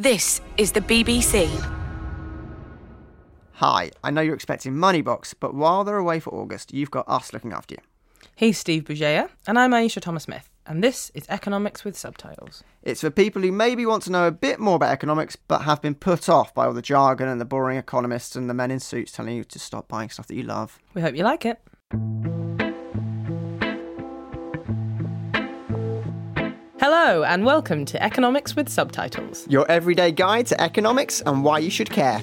This is the BBC. Hi, I know you're expecting Moneybox, but while they're away for August, you've got us looking after you. He's Steve Bugeja, and I'm Ayeisha Thomas Smith, and this is Economics with Subtitles. It's for people who maybe want to know a bit more about economics, but have been put off by all the jargon and the boring economists and the men in suits telling you to stop buying stuff that you love. We hope you like it. Hello, and welcome to Economics with Subtitles. Your everyday guide to economics and why you should care.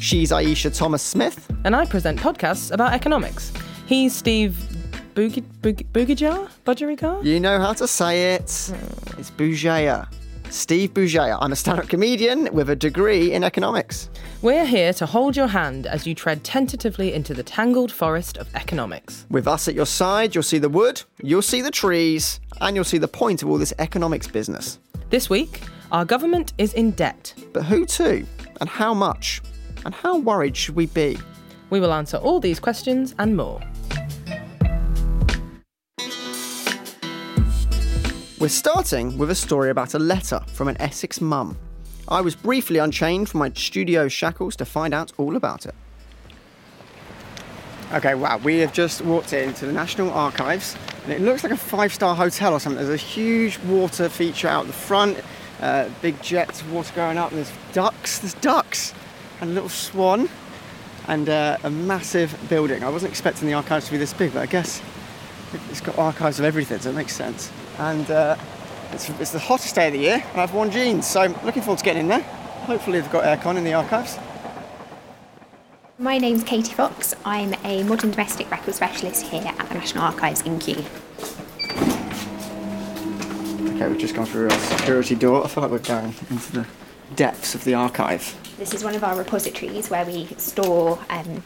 She's Ayeisha Thomas Smith. And I present podcasts about economics. He's Steve Boogie, Boogie, Bugeja? Budgerigar? You know how to say it. It's Bugeja. Steve Bugeja. I'm a stand up comedian with a degree in economics. We're here to hold your hand as you tread tentatively into the tangled forest of economics. With us at your side, you'll see the wood, you'll see the trees, and you'll see the point of all this economics business. This week, our government is in debt. But who to? And how much? And how worried should we be? We will answer all these questions and more. We're starting with a story about a letter from an Essex mum. I was briefly unchained from my studio shackles to find out all about it. Okay, wow, we have just walked into the National Archives and it looks like a five star hotel or something. There's a huge water feature out the front, uh, big jets of water going up, there's ducks, there's ducks, and a little swan, and uh, a massive building. I wasn't expecting the archives to be this big, but I guess it's got archives of everything, so it makes sense. And uh, it's, it's the hottest day of the year, and I've worn jeans, so I'm looking forward to getting in there. Hopefully, they've got aircon in the archives. My name's Katie Fox. I'm a modern domestic record specialist here at the National Archives in Kew. Okay, we've just gone through a security door. I feel like we're going into the depths of the archive. This is one of our repositories where we store um,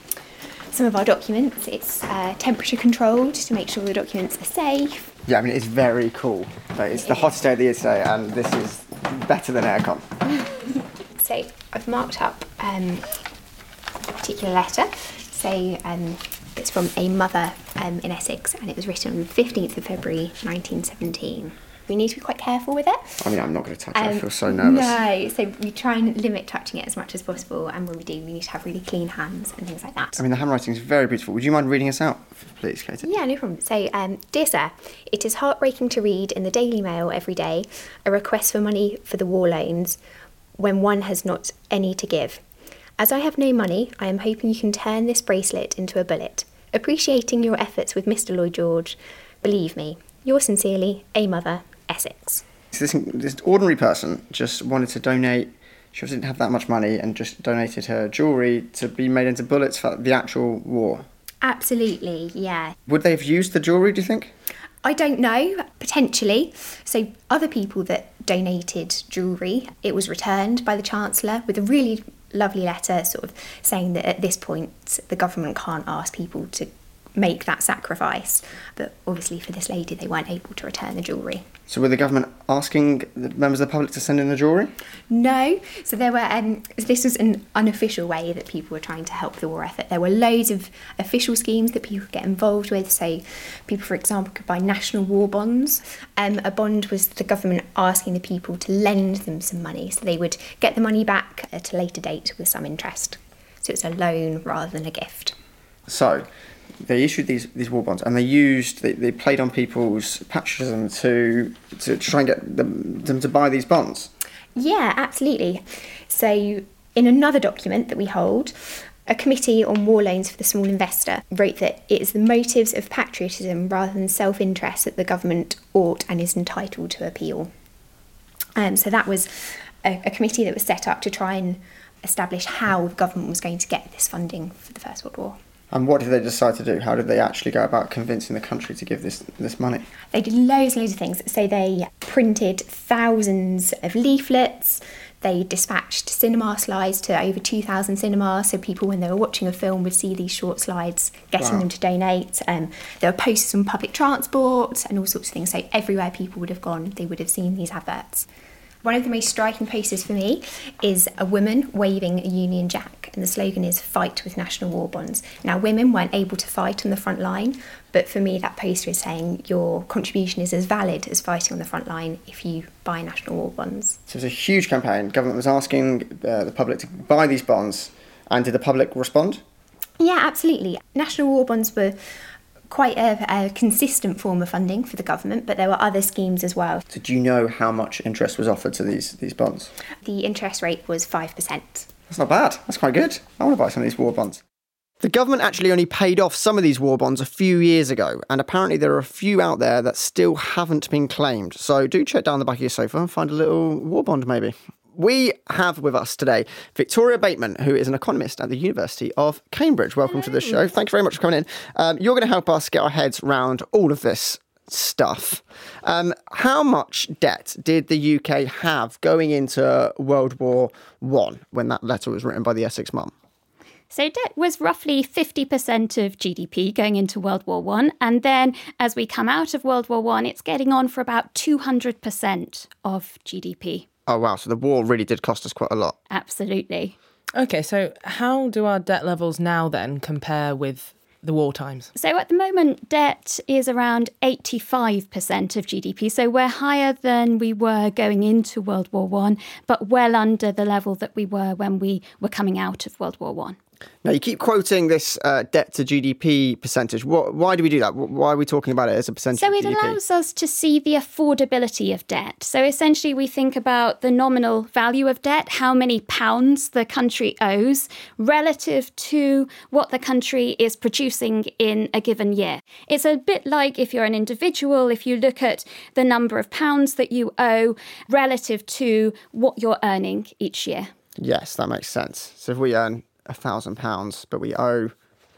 some of our documents. It's uh, temperature controlled to make sure the documents are safe. Yeah, I mean, it's very cool. But it's the hottest day of the year today, and this is better than aircon. So I've marked up um, a particular letter. So um, it's from a mother um, in Essex, and it was written on the 15th of February 1917. We need to be quite careful with it. I mean, I'm not going to touch it. I Um, feel so nervous. No, so we try and limit touching it as much as possible, and when we do, we need to have really clean hands and things like that. I mean, the handwriting is very beautiful. Would you mind reading us out, please, Katie? yeah, no problem. So, um, dear sir, it is heartbreaking to read in the Daily Mail every day a request for money for the war loans when one has not any to give. As I have no money, I am hoping you can turn this bracelet into a bullet. Appreciating your efforts with Mr. Lloyd George, believe me, yours sincerely, a mother, Essex. So this, this ordinary person just wanted to donate. She didn't have that much money and just donated her jewellery to be made into bullets for the actual war. Absolutely, yeah. Would they have used the jewellery, do you think? I don't know, potentially. So, other people that donated jewellery, it was returned by the Chancellor with a really lovely letter, sort of saying that at this point the government can't ask people to make that sacrifice. But obviously, for this lady, they weren't able to return the jewellery. So were the government asking the members of the public to send in the jewellery? No, so there were. Um, this was an unofficial way that people were trying to help the war effort. There were loads of official schemes that people could get involved with. So, people, for example, could buy national war bonds. Um, a bond was the government asking the people to lend them some money, so they would get the money back at a later date with some interest. So it's a loan rather than a gift. So they issued these, these war bonds and they used they, they played on people's patriotism to to try and get them, them to buy these bonds. Yeah, absolutely. So, in another document that we hold, a committee on war loans for the small investor wrote that it is the motives of patriotism rather than self interest that the government ought and is entitled to appeal. Um, so, that was a, a committee that was set up to try and establish how the government was going to get this funding for the First World War. And what did they decide to do? How did they actually go about convincing the country to give this this money? They did loads and loads of things. So they printed thousands of leaflets. They dispatched cinema slides to over 2,000 cinemas, so people, when they were watching a film, would see these short slides, getting Wow. them to donate. Um, there were posters on public transport and all sorts of things. So everywhere people would have gone, they would have seen these adverts. One of the most striking posters for me is a woman waving a Union Jack and the slogan is Fight with National War Bonds. Now, women weren't able to fight on the front line, but for me, that poster is saying your contribution is as valid as fighting on the front line if you buy national war bonds. So it was a huge campaign. Government was asking uh, the public to buy these bonds, and did the public respond? Yeah, absolutely. National war bonds were quite a, a, consistent form of funding for the government, but there were other schemes as well. Did you know how much interest was offered to these these bonds? The interest rate was five percent. That's not bad. That's quite good. I want to buy some of these war bonds. The government actually only paid off some of these war bonds a few years ago, and apparently there are a few out there that still haven't been claimed. So do check down the back of your sofa and find a little war bond, maybe. We have with us today Victoria Bateman, who is an economist at the University of Cambridge. Welcome Hello. to the show. Thank you very much for coming in. Um, you're going to help us get our heads around all of this stuff. Um, how much debt did the UK have going into World War One when that letter was written by the Essex mum? So debt was roughly 50% of GDP going into World War One, and then as we come out of World War One, it's getting on for about 200% of GDP. Oh wow! So the war really did cost us quite a lot. Absolutely. Okay, so how do our debt levels now then compare with the war times? So at the moment, debt is around 85% of GDP. So we're higher than we were going into World War One, but well under the level that we were when we were coming out of World War One. Now, you keep quoting this uh, debt to GDP percentage. What, why do we do that? Why are we talking about it as a percentage? So, it allows us to see the affordability of debt. So, essentially, we think about the nominal value of debt, how many pounds the country owes relative to what the country is producing in a given year. It's a bit like if you're an individual, if you look at the number of pounds that you owe relative to what you're earning each year. Yes, that makes sense. So, if we earn a thousand pounds, but we owe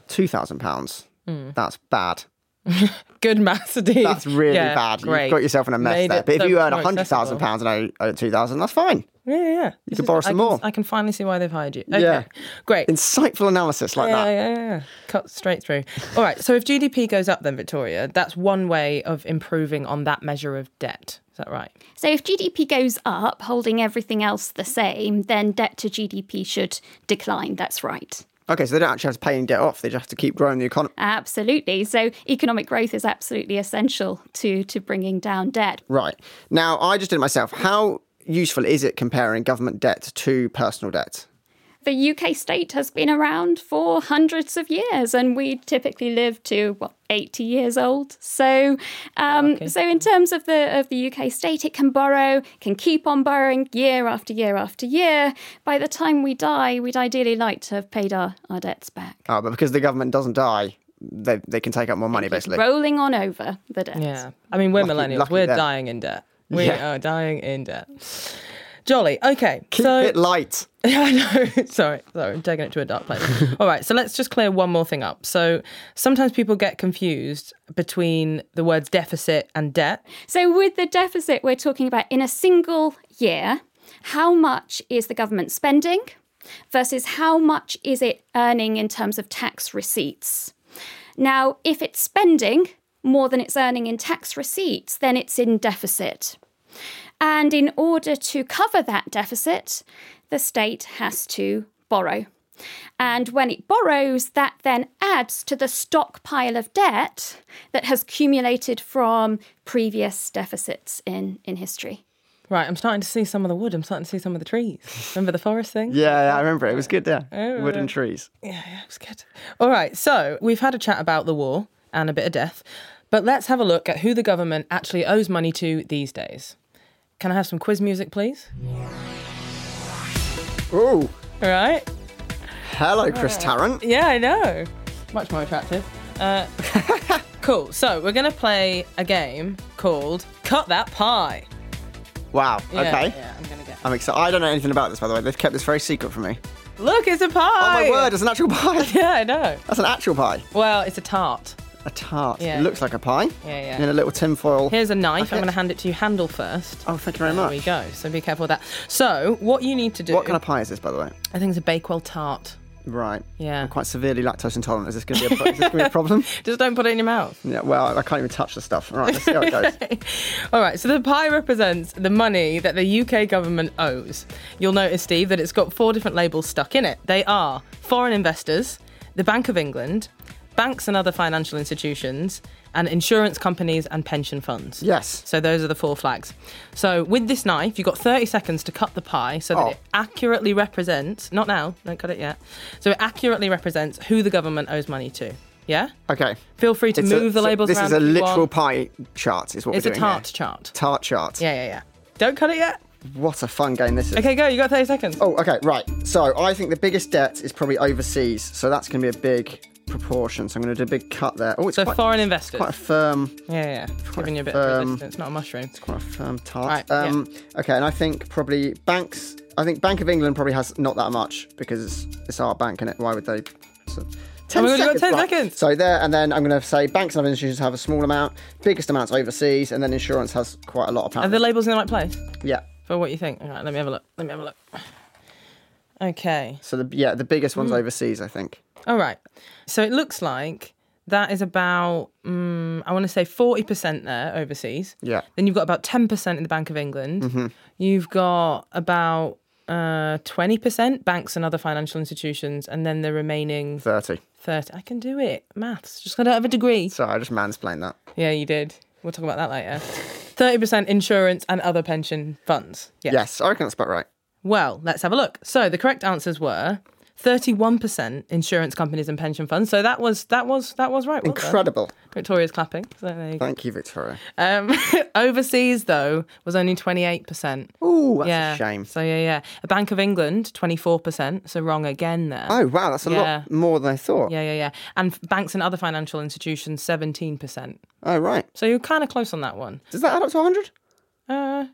two thousand pounds. Mm. That's bad. Good maths, Steve. That's really yeah, bad. Great. You've got yourself in a mess Made there. But if you earn a hundred thousand pounds and owe, owe two thousand, that's fine. Yeah, yeah. You this can borrow some I more. Can, I can finally see why they've hired you. Okay. Yeah. Great. Insightful analysis like yeah, that. Yeah, yeah, yeah. Cut straight through. All right. So if GDP goes up, then Victoria, that's one way of improving on that measure of debt. Is that right? So if GDP goes up, holding everything else the same, then debt to GDP should decline. That's right. Okay, so they don't actually have to pay any debt off; they just have to keep growing the economy. Absolutely. So economic growth is absolutely essential to to bringing down debt. Right now, I just did it myself. How useful is it comparing government debt to personal debt? the UK state has been around for hundreds of years, and we typically live to what 80 years old. So, um, okay. so in terms of the of the UK state, it can borrow, can keep on borrowing year after year after year. By the time we die, we'd ideally like to have paid our, our debts back. Oh, but because the government doesn't die, they they can take out more money, basically. Rolling on over the debt. Yeah, I mean we're lucky, millennials. Lucky we're them. dying in debt. We yeah. are dying in debt. Jolly. Okay. Keep so, it light. Yeah, I know. sorry, sorry, I'm taking it to a dark place. All right, so let's just clear one more thing up. So sometimes people get confused between the words deficit and debt. So with the deficit, we're talking about in a single year, how much is the government spending versus how much is it earning in terms of tax receipts. Now, if it's spending more than it's earning in tax receipts, then it's in deficit. And in order to cover that deficit, the state has to borrow. And when it borrows, that then adds to the stockpile of debt that has accumulated from previous deficits in, in history. Right, I'm starting to see some of the wood. I'm starting to see some of the trees. Remember the forest thing? yeah, yeah, I remember it. It was good, yeah. Oh, Wooden trees. Yeah, yeah, it was good. All right, so we've had a chat about the war and a bit of death, but let's have a look at who the government actually owes money to these days. Can I have some quiz music, please? Oh. All right. Hello, Chris Tarrant. Yeah, I know. Much more attractive. Uh, cool. So we're going to play a game called Cut That Pie. Wow. Yeah, okay. Yeah, I'm going to get. I'm excited. I don't know anything about this, by the way. They've kept this very secret from me. Look, it's a pie. Oh my word! It's an actual pie. yeah, I know. That's an actual pie. Well, it's a tart. A tart. Yeah. It looks like a pie. Yeah, yeah. In a little tinfoil. Here's a knife. I'm going to hand it to you handle first. Oh, thank you very much. There we go. So be careful with that. So, what you need to do. What kind of pie is this, by the way? I think it's a Bakewell tart. Right. Yeah. I'm quite severely lactose intolerant. Is this going to be a, is this gonna be a problem? Just don't put it in your mouth. Yeah. Well, I can't even touch the stuff. All right. Let's see how it goes. All right, so the pie represents the money that the UK government owes. You'll notice, Steve, that it's got four different labels stuck in it. They are foreign investors, the Bank of England, banks and other financial institutions, and insurance companies and pension funds. Yes. So those are the four flags. So with this knife, you've got 30 seconds to cut the pie so that Oh. it accurately represents, not now, don't cut it yet. So it accurately represents who the government owes money to. Yeah? Okay. Feel free to It's a- move the so labels This around is a literal want. pie chart. Is what It's we're a tart here. chart. Tart chart. Yeah, yeah, yeah. Don't cut it yet. What a fun game this is. Okay, go. You got 30 seconds. Oh, okay, right. So I think the biggest debt is probably overseas. So that's going to be a big proportion. So I'm going to do a big cut there. Oh, it's So quite, foreign investors. quite a firm, Yeah, yeah. Giving you a bit um, of resistance, not a mushroom. It's quite a firm tart. Right, yeah. um, Okay, and I think probably banks. I think Bank of England probably has not that much because it's, it's our bank, and it. Why would they? So, 10 Oh got 10 right. seconds. So there, and then I'm going to say banks and other institutions have a small amount, biggest amounts overseas, and then insurance has quite a lot Are apparently. the labels in the right place yeah. for what you think? All right, let me have a look. Let me have a look. Okay. So the yeah, the biggest one's overseas, I think. All right. So it looks like that is about, mm, I want to say 40% there overseas. Yeah. Then you've got about 10% in the Bank of England. Mm-hmm. You've got about uh, 20% banks and other financial institutions. And then the remaining Thirty. 30. I can do it. Maths. Just got to have a degree. Sorry, I just mansplained that. Yeah, you did. We'll talk about that later. 30% insurance and other pension funds. Yes. Yes, I reckon that's about right. Well, let's have a look. So the correct answers were 31% insurance companies and pension funds. So that was that was that was right. Well done. Incredible. Victoria's clapping. So you go. Thank you, Victoria. Um, overseas though was only 28%. Ooh, that's yeah. a shame. So yeah, yeah. A Bank of England 24%. So wrong again there. Oh wow, that's a Yeah. lot more than I thought. Yeah, yeah, yeah. And banks and other financial institutions 17%. Oh right. So you're kind of close on that one. Does that add up to 100? Uh,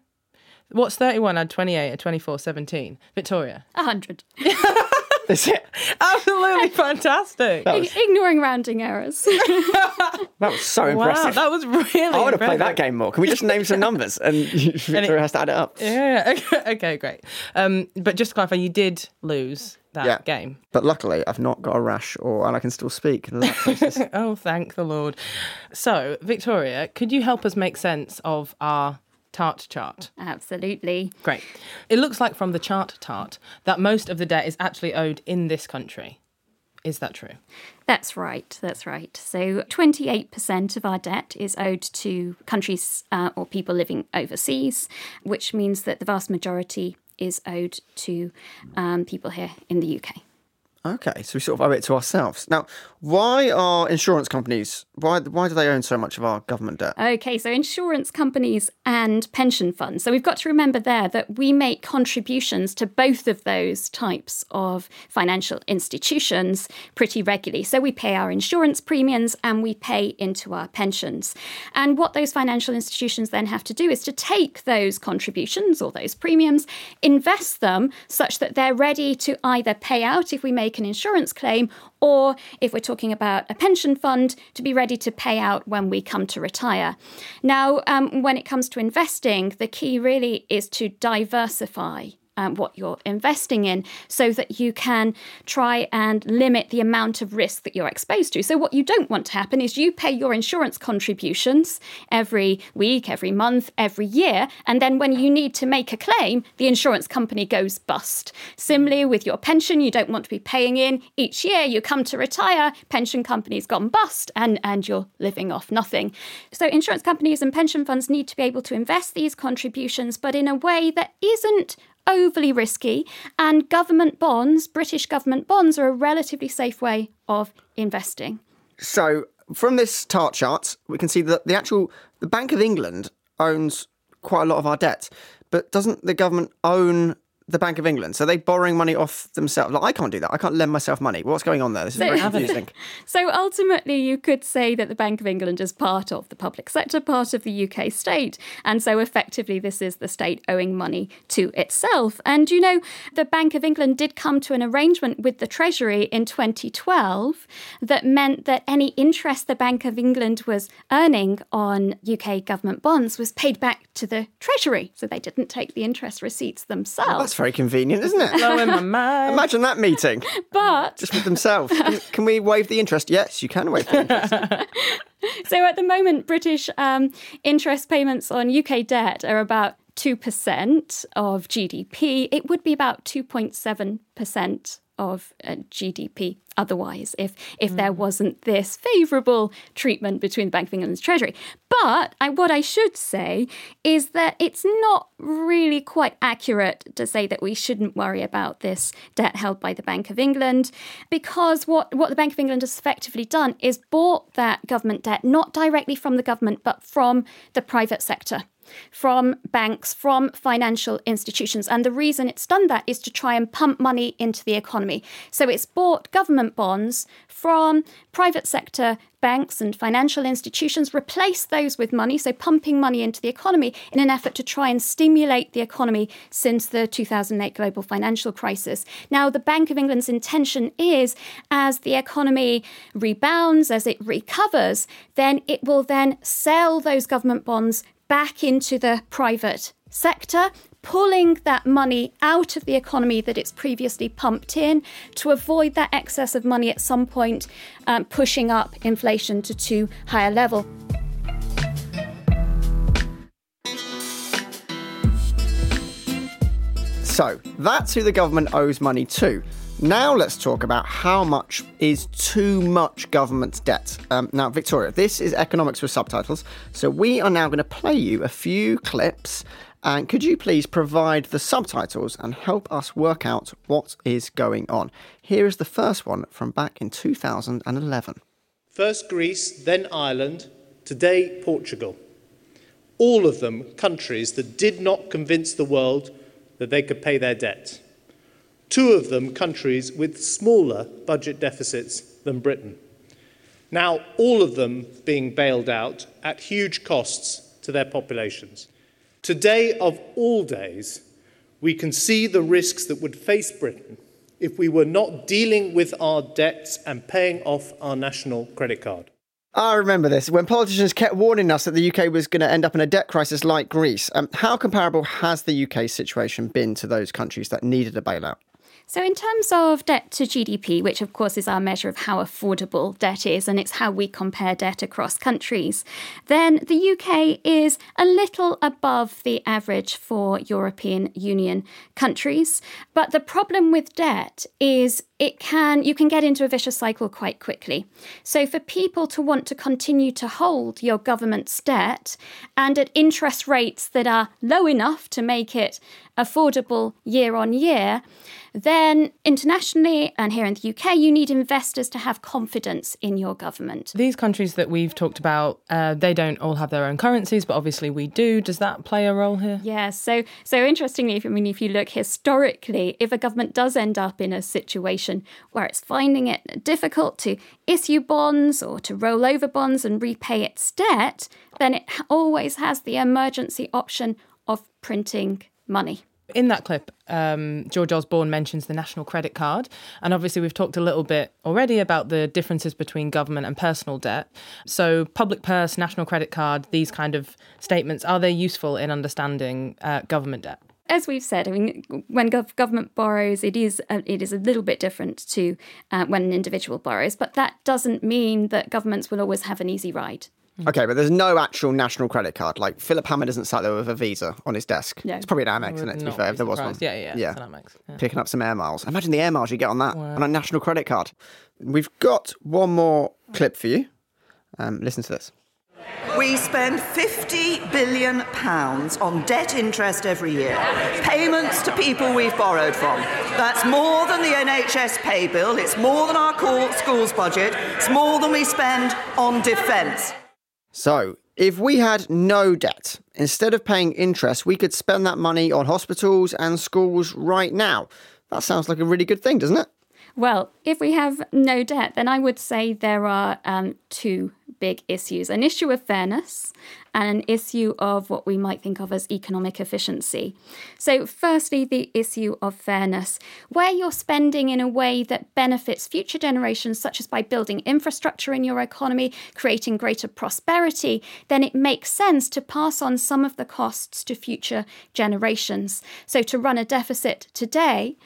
what's 31 add 28 at 24 17? Victoria. 100. Is it? Absolutely fantastic. That was, Ignoring rounding errors. that was so Wow, impressive. that was really I want to play that game more. Can we just name some numbers and Victoria has to add it up? Yeah, yeah, okay, okay, great. Um, but just to clarify, you did lose that Yeah. game. But luckily, I've not got a rash, or and I can still speak. The lactose is- Oh, thank the Lord. So, Victoria, could you help us make sense of our tart chart? Absolutely. Great. It looks like from the chart tart that most of the debt is actually owed in this country. Is that true? That's right. That's right. So, 28% of our debt is owed to countries uh, or people living overseas, which means that the vast majority is owed to um, people here in the UK. Okay, so we sort of owe it to ourselves. Now, why are insurance companies? Why why do they own so much of our government debt? Okay, so insurance companies and pension funds. So we've got to remember there that we make contributions to both of those types of financial institutions pretty regularly. So we pay our insurance premiums and we pay into our pensions. And what those financial institutions then have to do is to take those contributions or those premiums, invest them such that they're ready to either pay out if we make an insurance claim or if we're talking about a pension fund, to be ready to pay out when we come to retire. Now, um, when it comes to investing, the key really is to diversify. Um, what you're investing in, so that you can try and limit the amount of risk that you're exposed to. So, what you don't want to happen is you pay your insurance contributions every week, every month, every year, and then when you need to make a claim, the insurance company goes bust. Similarly, with your pension, you don't want to be paying in each year. You come to retire, pension company's gone bust, and, and you're living off nothing. So, insurance companies and pension funds need to be able to invest these contributions, but in a way that isn't overly risky. And government bonds, British government bonds, are a relatively safe way of investing. So from this tart chart, we can see that the actual the Bank of England owns quite a lot of our debt, but doesn't the government own the Bank of England? So they're they borrowing money off themselves? Like, I can't do that. I can't lend myself money. What's going on there? This is very confusing. So ultimately, you could say that the Bank of England is part of the public sector, part of the UK state. And so effectively, this is the state owing money to itself. And you know, the Bank of England did come to an arrangement with the Treasury in 2012 that meant that any interest the Bank of England was earning on UK government bonds was paid back to the Treasury. So they didn't take the interest receipts themselves. That's very convenient, isn't it? Blowing my mind. Imagine that meeting But just with themselves. Can, can we waive the interest? Yes, you can waive the interest. so at the moment, British um, interest payments on UK debt are about 2% of GDP. It would be about 2.7% of uh, GDP otherwise if if there wasn't this favourable treatment between the Bank of England and the Treasury. But I, what I should say is that it's not really quite accurate to say that we shouldn't worry about this debt held by the Bank of England because what, what the Bank of England has effectively done is bought that government debt not directly from the government but from the private sector from banks, from financial institutions. And the reason it's done that is to try and pump money into the economy. So it's bought government bonds from private sector banks and financial institutions, replaced those with money, so pumping money into the economy in an effort to try and stimulate the economy since the 2008 global financial crisis. Now, the Bank of England's intention is as the economy rebounds, as it recovers, then it will then sell those government bonds back into the private sector, pulling that money out of the economy that it's previously pumped in to avoid that excess of money at some point um, pushing up inflation to too high a level. So that's who the government owes money to. Now let's talk about how much is too much government debt. Um, now, Victoria, this is economics with subtitles. So we are now going to play you a few clips. And could you please provide the subtitles and help us work out what is going on? Here is the first one from back in 2011. First Greece, then Ireland, today Portugal. All of them countries that did not convince the world that they could pay their debt. Two of them countries with smaller budget deficits than Britain. Now, all of them being bailed out at huge costs to their populations. Today, of all days, we can see the risks that would face Britain if we were not dealing with our debts and paying off our national credit card. I remember this when politicians kept warning us that the UK was going to end up in a debt crisis like Greece. Um, how comparable has the UK situation been to those countries that needed a bailout? So, in terms of debt to GDP, which of course is our measure of how affordable debt is, and it's how we compare debt across countries, then the UK is a little above the average for European Union countries. But the problem with debt is it can you can get into a vicious cycle quite quickly. So for people to want to continue to hold your government's debt and at interest rates that are low enough to make it affordable year on year, then internationally and here in the UK, you need investors to have confidence in your government. These countries that we've talked about, uh, they don't all have their own currencies, but obviously we do. Does that play a role here? Yeah. So, so interestingly, if I mean, if you look historically, if a government does end up in a situation where it's finding it difficult to issue bonds or to roll over bonds and repay its debt, then it always has the emergency option of printing money. In that clip, um, George Osborne mentions the national credit card. And obviously, we've talked a little bit already about the differences between government and personal debt. So, public purse, national credit card, these kind of statements, are they useful in understanding uh, government debt? as we've said, I mean, when gov- government borrows, it is a, it is a little bit different to uh, when an individual borrows, but that doesn't mean that governments will always have an easy ride. Okay, but there's no actual national credit card. Like Philip Hammond doesn't sat there with a Visa on his desk. No. It's probably an Amex, isn't it? To be Not fair, be if there was one. Yeah, yeah, yeah. it's an Amex, yeah. Picking up some air miles. Imagine the air miles you get on that on a national credit card. We've got one more clip for you. Um, listen to this. We spend 50 billion pounds on debt interest every year. Payments to people we've borrowed from. That's more than the NHS pay bill, it's more than our schools budget, it's more than we spend on defence. So, if we had no debt, instead of paying interest, we could spend that money on hospitals and schools right now. That sounds like a really good thing, doesn't it? Well, if we have no debt, then I would say there are um, two big issues an issue of fairness and an issue of what we might think of as economic efficiency. So, firstly, the issue of fairness. Where you're spending in a way that benefits future generations, such as by building infrastructure in your economy, creating greater prosperity, then it makes sense to pass on some of the costs to future generations. So, to run a deficit today,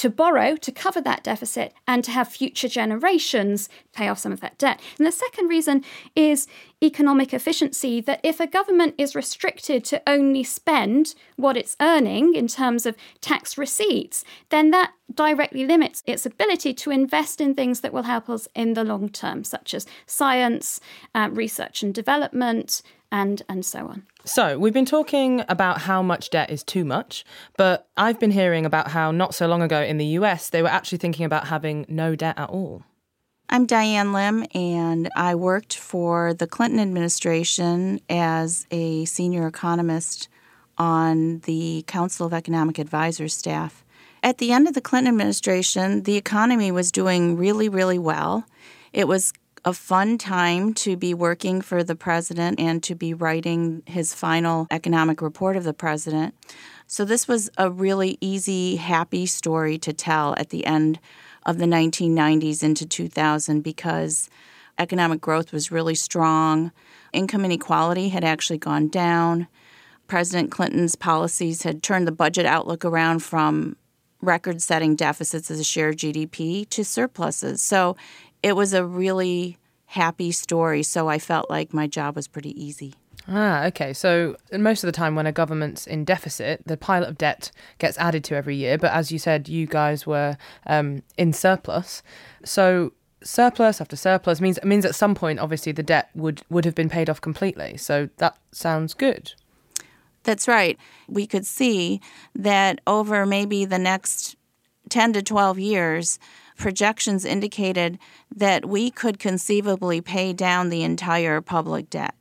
to borrow to cover that deficit and to have future generations pay off some of that debt. And the second reason is economic efficiency that if a government is restricted to only spend what it's earning in terms of tax receipts, then that directly limits its ability to invest in things that will help us in the long term, such as science, uh, research and development, and and so on. So, we've been talking about how much debt is too much, but I've been hearing about how not so long ago in the US they were actually thinking about having no debt at all. I'm Diane Lim, and I worked for the Clinton administration as a senior economist on the Council of Economic Advisors staff. At the end of the Clinton administration, the economy was doing really, really well. It was a fun time to be working for the president and to be writing his final economic report of the president. So, this was a really easy, happy story to tell at the end of the 1990s into 2000 because economic growth was really strong. Income inequality had actually gone down. President Clinton's policies had turned the budget outlook around from record setting deficits as a share of GDP to surpluses. So it was a really happy story. So I felt like my job was pretty easy. Ah, okay. So most of the time, when a government's in deficit, the pile of debt gets added to every year. But as you said, you guys were um, in surplus. So surplus after surplus means means at some point, obviously, the debt would would have been paid off completely. So that sounds good. That's right. We could see that over maybe the next 10 to 12 years, projections indicated that we could conceivably pay down the entire public debt,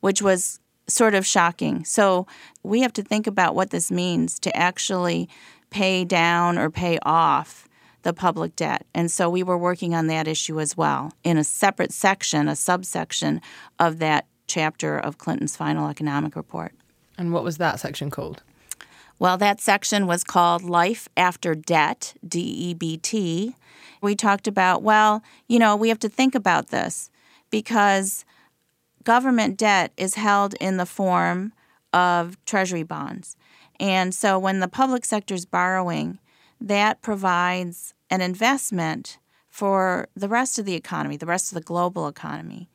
which was sort of shocking. So we have to think about what this means to actually pay down or pay off the public debt. And so we were working on that issue as well in a separate section, a subsection of that chapter of Clinton's final economic report. And what was that section called? Well, that section was called Life After Debt, D E B T. We talked about, well, you know, we have to think about this because government debt is held in the form of treasury bonds. And so when the public sector is borrowing, that provides an investment for the rest of the economy, the rest of the global economy.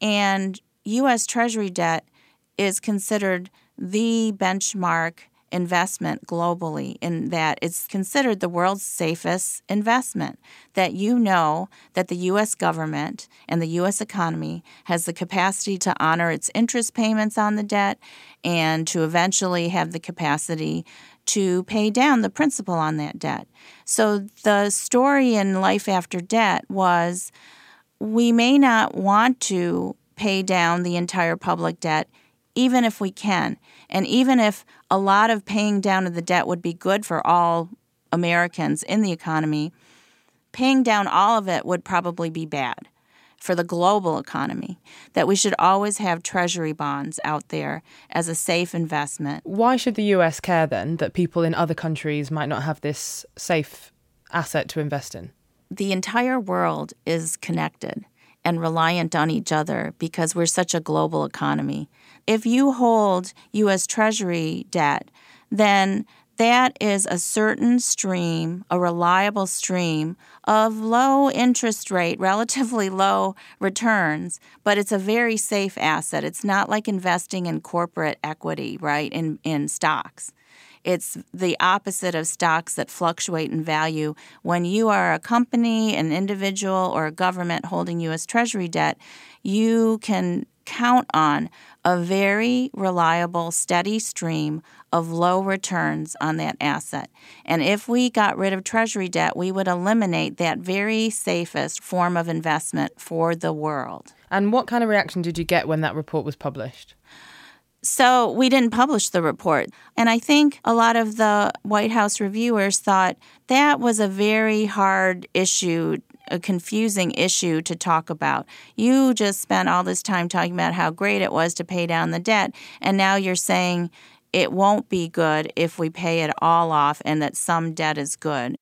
And U.S. Treasury debt is considered the benchmark investment globally in that it's considered the world's safest investment. That you know that the U.S. government and the U.S. economy has the capacity to honor its interest payments on the debt and to eventually have the capacity to pay down the principal on that debt. So the story in Life After Debt was we may not want to pay down the entire public debt even if we can. And even if a lot of paying down of the debt would be good for all Americans in the economy, paying down all of it would probably be bad for the global economy. That we should always have treasury bonds out there as a safe investment. Why should the US care then that people in other countries might not have this safe asset to invest in? The entire world is connected and reliant on each other because we're such a global economy. If you hold U.S. Treasury debt, then that is a certain stream, a reliable stream of low interest rate, relatively low returns, but it's a very safe asset. It's not like investing in corporate equity, right, in, in stocks. It's the opposite of stocks that fluctuate in value. When you are a company, an individual, or a government holding U.S. Treasury debt, you can count on a very reliable, steady stream of low returns on that asset. And if we got rid of Treasury debt, we would eliminate that very safest form of investment for the world. And what kind of reaction did you get when that report was published? So we didn't publish the report. And I think a lot of the White House reviewers thought that was a very hard issue a confusing issue to talk about. You just spent all this time talking about how great it was to pay down the debt, and now you're saying it won't be good if we pay it all off and that some debt is good.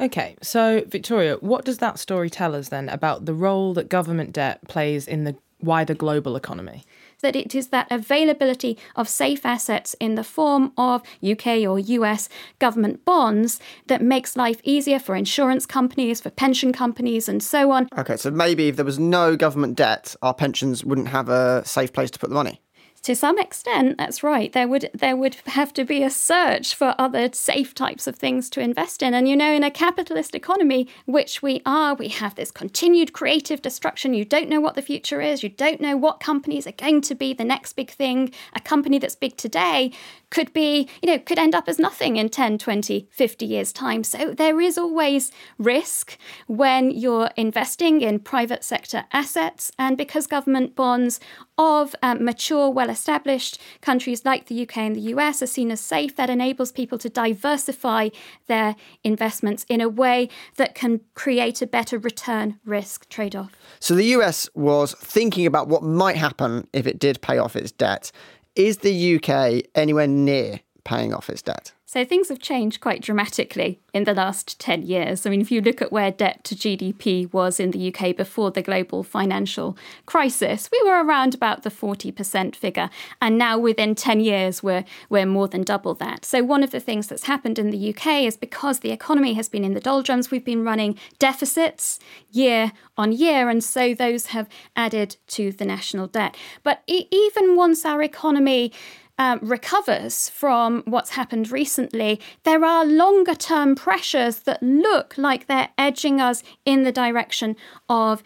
Okay, so Victoria, what does that story tell us then about the role that government debt plays in the wider global economy? That it is that availability of safe assets in the form of UK or US government bonds that makes life easier for insurance companies, for pension companies, and so on. Okay, so maybe if there was no government debt, our pensions wouldn't have a safe place to put the money. To some extent, that's right. There would there would have to be a search for other safe types of things to invest in. And you know, in a capitalist economy, which we are, we have this continued creative destruction. You don't know what the future is. You don't know what companies are going to be the next big thing. A company that's big today could be, you know, could end up as nothing in 10, 20, 50 years' time. So there is always risk when you're investing in private sector assets. And because government bonds of um, mature, well established countries like the UK and the US are seen as safe, that enables people to diversify their investments in a way that can create a better return risk trade off. So the US was thinking about what might happen if it did pay off its debt. Is the UK anywhere near paying off its debt? So things have changed quite dramatically in the last 10 years. I mean, if you look at where debt to GDP was in the UK before the global financial crisis, we were around about the 40% figure. And now within 10 years, we're, we're more than double that. So one of the things that's happened in the UK is because the economy has been in the doldrums, we've been running deficits year on year. And so those have added to the national debt. But e- even once our economy um, recovers from what's happened recently, there are longer term pressures that look like they're edging us in the direction of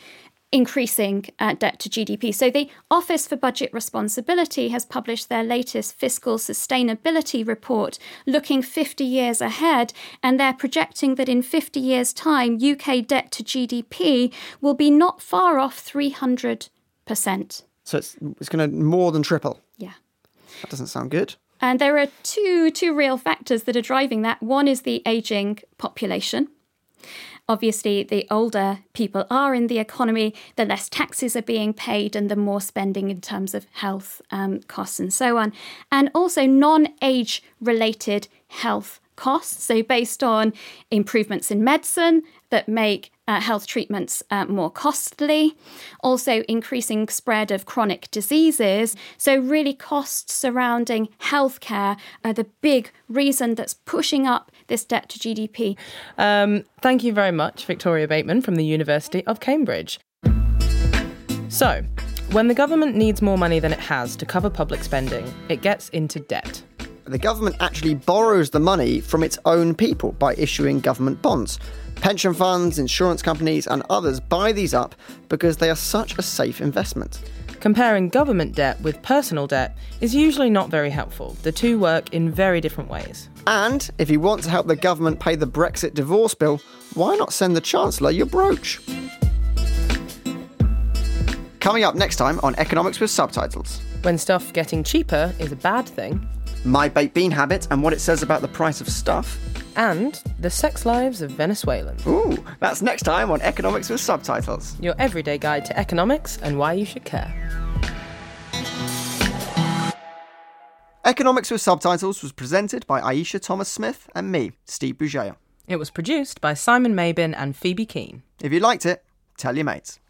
increasing uh, debt to GDP. So, the Office for Budget Responsibility has published their latest fiscal sustainability report looking 50 years ahead, and they're projecting that in 50 years' time, UK debt to GDP will be not far off 300%. So, it's, it's going to more than triple. That doesn't sound good. And there are two two real factors that are driving that. One is the aging population. Obviously, the older people are in the economy, the less taxes are being paid, and the more spending in terms of health um, costs and so on. And also, non age related health costs. So, based on improvements in medicine that make uh, health treatments uh, more costly, also increasing spread of chronic diseases. So, really, costs surrounding healthcare are the big reason that's pushing up this debt to GDP. Um, thank you very much, Victoria Bateman from the University of Cambridge. So, when the government needs more money than it has to cover public spending, it gets into debt. The government actually borrows the money from its own people by issuing government bonds. Pension funds, insurance companies, and others buy these up because they are such a safe investment. Comparing government debt with personal debt is usually not very helpful. The two work in very different ways. And if you want to help the government pay the Brexit divorce bill, why not send the Chancellor your brooch? Coming up next time on Economics with Subtitles. When stuff getting cheaper is a bad thing. My baked bean habit and what it says about the price of stuff and the sex lives of Venezuelans. Ooh, that's next time on Economics with Subtitles. Your everyday guide to economics and why you should care. Economics with Subtitles was presented by Ayeisha Thomas Smith and me, Steve Bugeja. It was produced by Simon Maybin and Phoebe Keane. If you liked it, tell your mates.